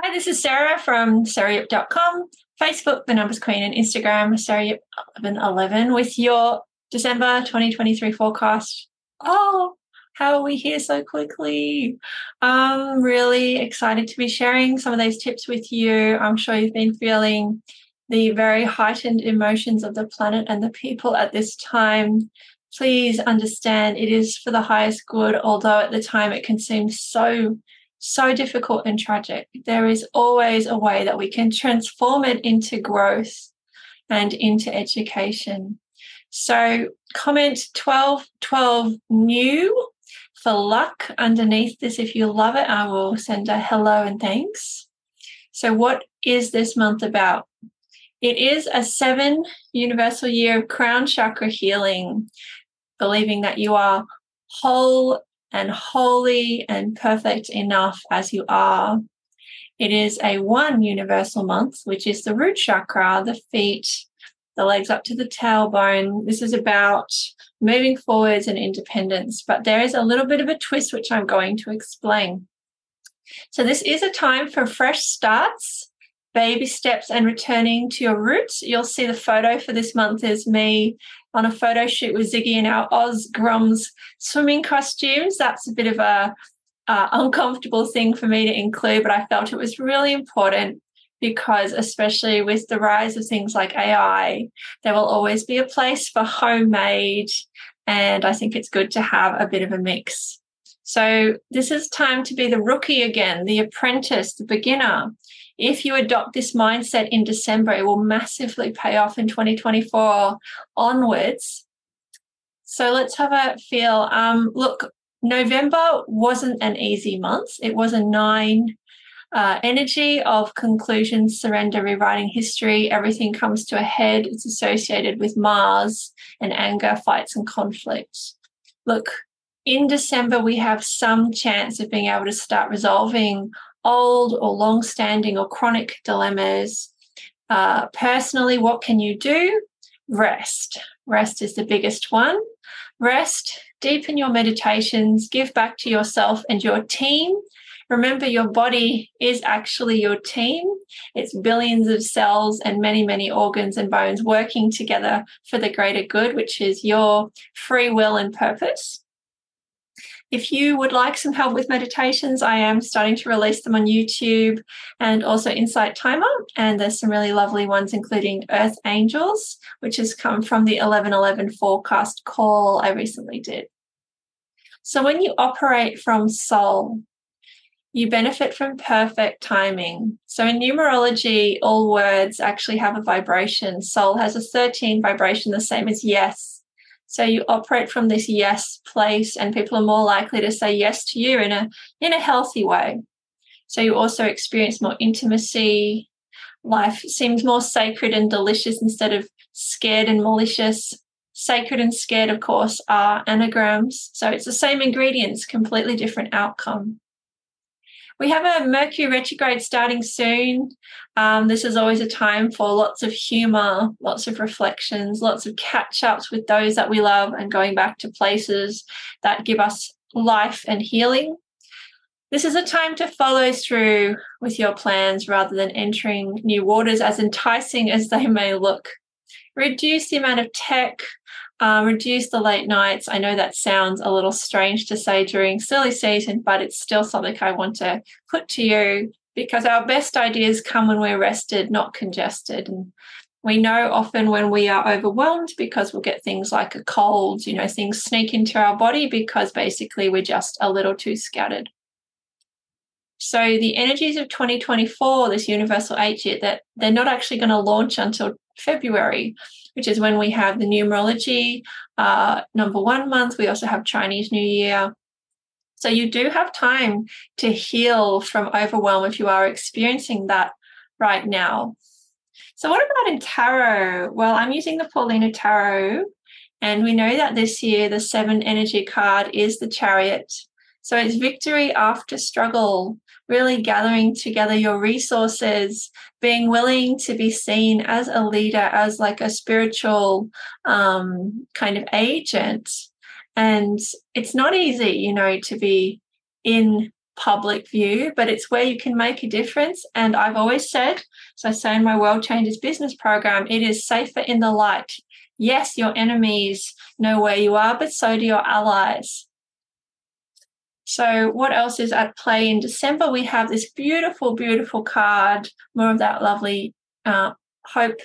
Hi, this is Sarah from sarahyip.com, Facebook, The Numbers Queen, and Instagram, sarahyip1111, with your December 2023 forecast. Oh, how are we here so quickly? I'm really excited to be sharing some of these tips with you. I'm sure you've been feeling the very heightened emotions of the planet and the people at this time. Please understand it is for the highest good, although at the time it can seem so so difficult and tragic, there is always a way that we can transform it into growth and into education. So, comment 12 12 new for luck underneath this. If you love it, I will send a hello and thanks. So, what is this month about? It is a seven universal year of crown chakra healing, believing that you are whole and holy and perfect enough as you are. It is a one universal month, which is the root chakra, the feet, the legs up to the tailbone. This is about moving forwards and independence, but there is a little bit of a twist, which I'm going to explain. So, this is a time for fresh starts, baby steps, and returning to your roots. You'll see the photo for this month is me on a photo shoot with Ziggy in our Oz Grums swimming costumes. That's a bit of a uh, uncomfortable thing for me to include, but I felt it was really important because, especially with the rise of things like AI, there will always be a place for homemade. And I think it's good to have a bit of a mix. So, this is time to be the rookie again, the apprentice, the beginner if you adopt this mindset in December, it will massively pay off in 2024 onwards. So let's have a feel. Um, look, November wasn't an easy month. It was a nine uh, energy of conclusion, surrender, rewriting history. Everything comes to a head. It's associated with Mars and anger, fights, and conflicts. Look, in December, we have some chance of being able to start resolving old or long standing or chronic dilemmas. Uh, personally, what can you do? Rest. Rest is the biggest one. Rest, deepen your meditations, give back to yourself and your team. Remember, your body is actually your team. It's billions of cells and many, many organs and bones working together for the greater good, which is your free will and purpose. If you would like some help with meditations, I am starting to release them on YouTube and also Insight Timer. And there's some really lovely ones, including Earth Angels, which has come from the 1111 forecast call I recently did. So when you operate from soul, you benefit from perfect timing. So in numerology, all words actually have a vibration. Soul has a 13 vibration, the same as yes. So you operate from this yes place, and people are more likely to say yes to you in a in a healthy way. So you also experience more intimacy. Life seems more sacred and delicious instead of scared and malicious. Sacred and scared, of course, are anagrams. So it's the same ingredients, completely different outcome. We have a Mercury retrograde starting soon. Um, this is always a time for lots of humor, lots of reflections, lots of catch ups with those that we love, and going back to places that give us life and healing. This is a time to follow through with your plans rather than entering new waters, as enticing as they may look. Reduce the amount of tech, uh, reduce the late nights. I know that sounds a little strange to say during silly season, but it's still something I want to put to you because our best ideas come when we're rested, not congested. And we know often when we are overwhelmed because we'll get things like a cold, you know, things sneak into our body because basically we're just a little too scattered. So the energies of 2024, this universal eight year, that they're not actually going to launch until February which is when we have the numerology uh, number one month. We also have Chinese New Year. So you do have time to heal from overwhelm if you are experiencing that right now. So, what about in tarot? Well, I'm using the Paulina Tarot, and we know that this year the seven energy card is the chariot. So, it's victory after struggle really gathering together your resources, being willing to be seen as a leader, as like a spiritual um, kind of agent. And it's not easy, you know, to be in public view, but it's where you can make a difference. And I've always said, so I say in my World Changes business program, it is safer in the light. Yes, your enemies know where you are, but so do your allies. So, what else is at play in December? We have this beautiful, beautiful card, more of that lovely uh, hope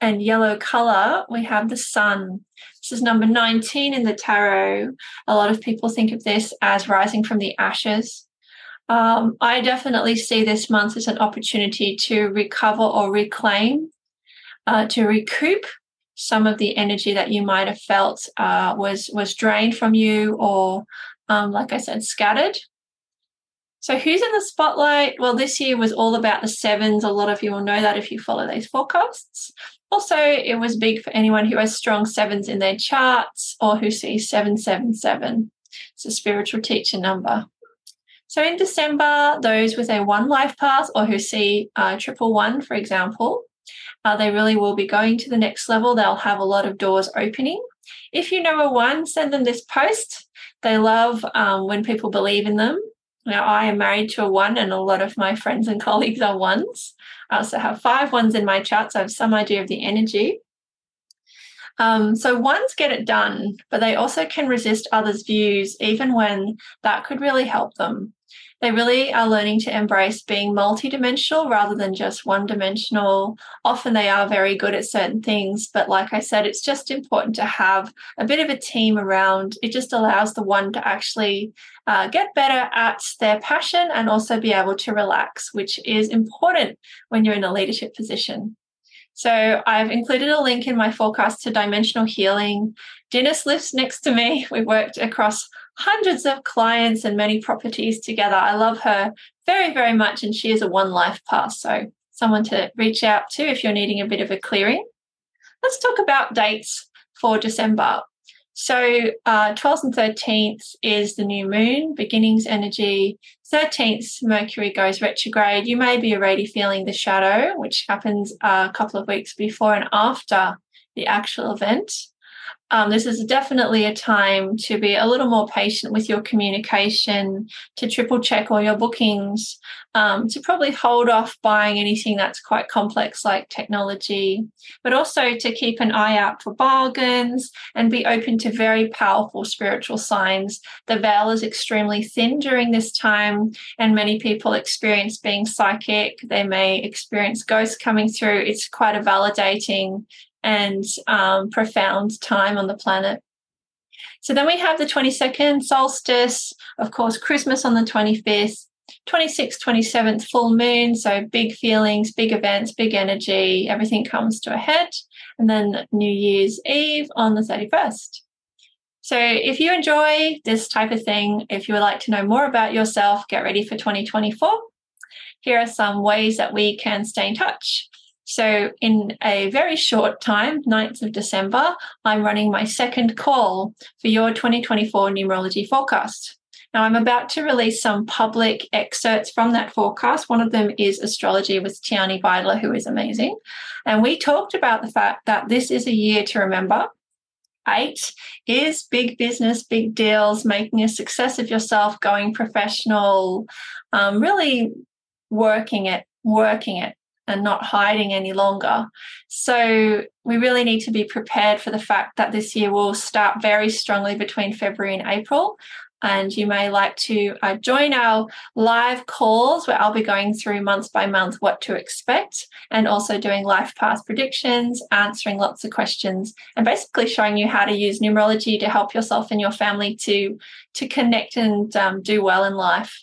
and yellow color. We have the sun. This is number 19 in the tarot. A lot of people think of this as rising from the ashes. Um, I definitely see this month as an opportunity to recover or reclaim, uh, to recoup some of the energy that you might have felt uh, was was drained from you or um, like I said, scattered. So, who's in the spotlight? Well, this year was all about the sevens. A lot of you will know that if you follow these forecasts. Also, it was big for anyone who has strong sevens in their charts or who sees 777. It's a spiritual teacher number. So, in December, those with a one life path or who see uh, triple one, for example, uh, they really will be going to the next level. They'll have a lot of doors opening. If you know a one, send them this post. They love um, when people believe in them. Now, I am married to a one, and a lot of my friends and colleagues are ones. I also have five ones in my chart, so I have some idea of the energy. Um, so ones get it done, but they also can resist others' views, even when that could really help them they really are learning to embrace being multidimensional rather than just one dimensional. Often they are very good at certain things, but like I said, it's just important to have a bit of a team around. It just allows the one to actually uh, get better at their passion and also be able to relax, which is important when you're in a leadership position. So I've included a link in my forecast to dimensional healing. Deniz lives next to me. We've worked across hundreds of clients and many properties together. I love her very, very much, and she is a one life path. So, someone to reach out to if you're needing a bit of a clearing. Let's talk about dates for December. So, uh, 12th and 13th is the new moon, beginnings energy. 13th, Mercury goes retrograde. You may be already feeling the shadow, which happens a couple of weeks before and after the actual event um, this is definitely a time to be a little more patient with your communication, to triple check all your bookings, um, to probably hold off buying anything that's quite complex like technology, but also to keep an eye out for bargains and be open to very powerful spiritual signs. The veil is extremely thin during this time, and many people experience being psychic. They may experience ghosts coming through. It's quite a validating and um, profound time on the planet. So then we have the 22nd solstice, of course, Christmas on the 25th, 26th, 27th, full moon. So big feelings, big events, big energy, everything comes to a head. And then New Year's Eve on the 31st. So if you enjoy this type of thing, if you would like to know more about yourself, get ready for 2024. Here are some ways that we can stay in touch. So, in a very short time, 9th of December, I'm running my second call for your 2024 numerology forecast. Now, I'm about to release some public excerpts from that forecast. One of them is Astrology with Tiani Vidler, who is amazing. And we talked about the fact that this is a year to remember. Eight is big business, big deals, making a success of yourself, going professional, um, really working it, working it and not hiding any longer. So we really need to be prepared for the fact that this year will start very strongly between February and April. And you may like to uh, join our live calls where I'll be going through month by month what to expect and also doing life path predictions, answering lots of questions, and basically showing you how to use numerology to help yourself and your family to, to connect and um, do well in life.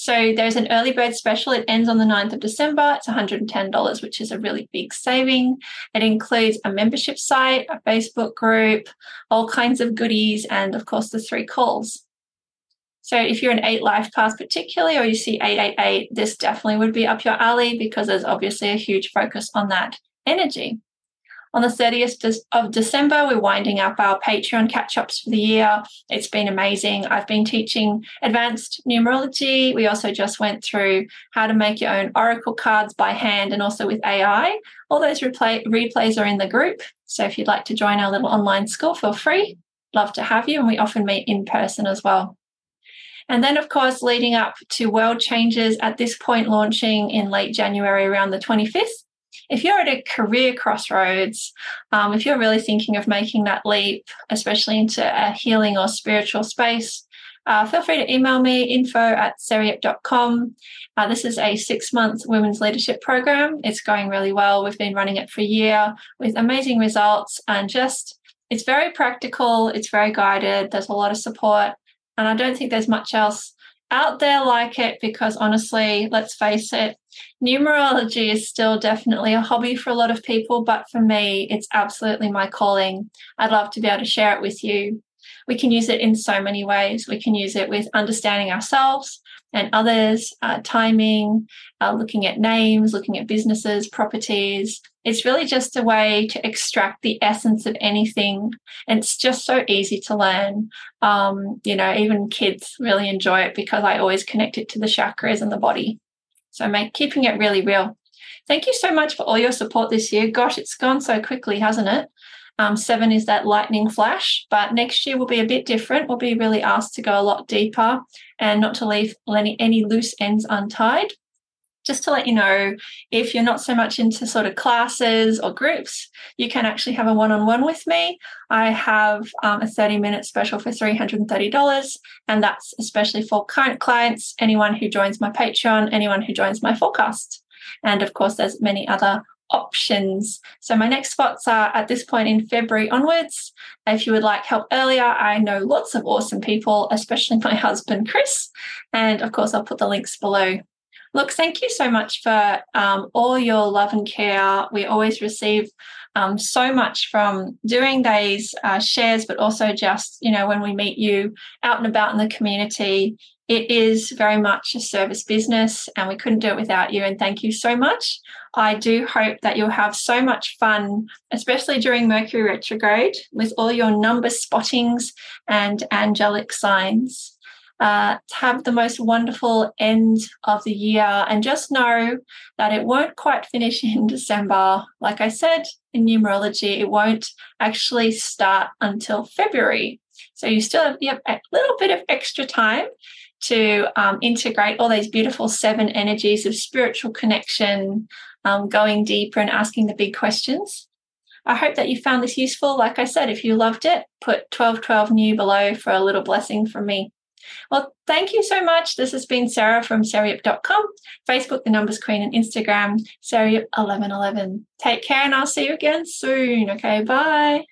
So there's an early bird special. It ends on the 9th of December. It's $110, which is a really big saving. It includes a membership site, a Facebook group, all kinds of goodies, and of course, the three calls. So if you're an eight life path particularly, or you see 888, this definitely would be up your alley because there's obviously a huge focus on that energy. On the 30th of December, we're winding up our Patreon catch ups for the year. It's been amazing. I've been teaching advanced numerology. We also just went through how to make your own oracle cards by hand and also with AI. All those replay- replays are in the group. So if you'd like to join our little online school, feel free. Love to have you. And we often meet in person as well. And then, of course, leading up to World Changes at this point, launching in late January around the 25th. If you're at a career crossroads, um, if you're really thinking of making that leap, especially into a healing or spiritual space, uh, feel free to email me info at sarahyip.com. Uh, this is a six month women's leadership program. It's going really well. We've been running it for a year with amazing results and just it's very practical, it's very guided, there's a lot of support. And I don't think there's much else out there like it because honestly, let's face it, numerology is still definitely a hobby for a lot of people, but for me, it's absolutely my calling. I'd love to be able to share it with you we can use it in so many ways. We can use it with understanding ourselves and others, uh, timing, uh, looking at names, looking at businesses, properties. It's really just a way to extract the essence of anything. And it's just so easy to learn. Um, you know, even kids really enjoy it because I always connect it to the chakras and the body. So make keeping it really real. Thank you so much for all your support this year. Gosh, it's gone so quickly, hasn't it? Um, seven is that lightning flash, but next year will be a bit different. We'll be really asked to go a lot deeper and not to leave any, any loose ends untied. Just to let you know, if you're not so much into sort of classes or groups, you can actually have a one on one with me. I have um, a 30 minute special for $330, and that's especially for current clients, anyone who joins my Patreon, anyone who joins my forecast. And of course, there's many other options. So my next spots are at this point in February onwards. If you would like help earlier, I know lots of awesome people, especially my husband, Chris. And of course, I'll put the links below. Look, thank you so much for um, all your love and care. We always receive um, so much from doing these uh, shares, but also just, you know, when we meet you out and about in the community, it is very much a service business and we couldn't do it without you. And thank you so much. I do hope that you'll have so much fun, especially during Mercury retrograde, with all your number spottings and angelic signs. Uh, have the most wonderful end of the year and just know that it won't quite finish in December. Like I said in numerology, it won't actually start until February. So you still have, have a little bit of extra time to um, integrate all these beautiful seven energies of spiritual connection, um, going deeper and asking the big questions. I hope that you found this useful. Like I said, if you loved it, put 1212 new below for a little blessing from me. Well, thank you so much. This has been Sarah from sarahyip.com, Facebook, The Numbers Queen, and Instagram, sarahyip1111. Take care and I'll see you again soon. Okay, bye.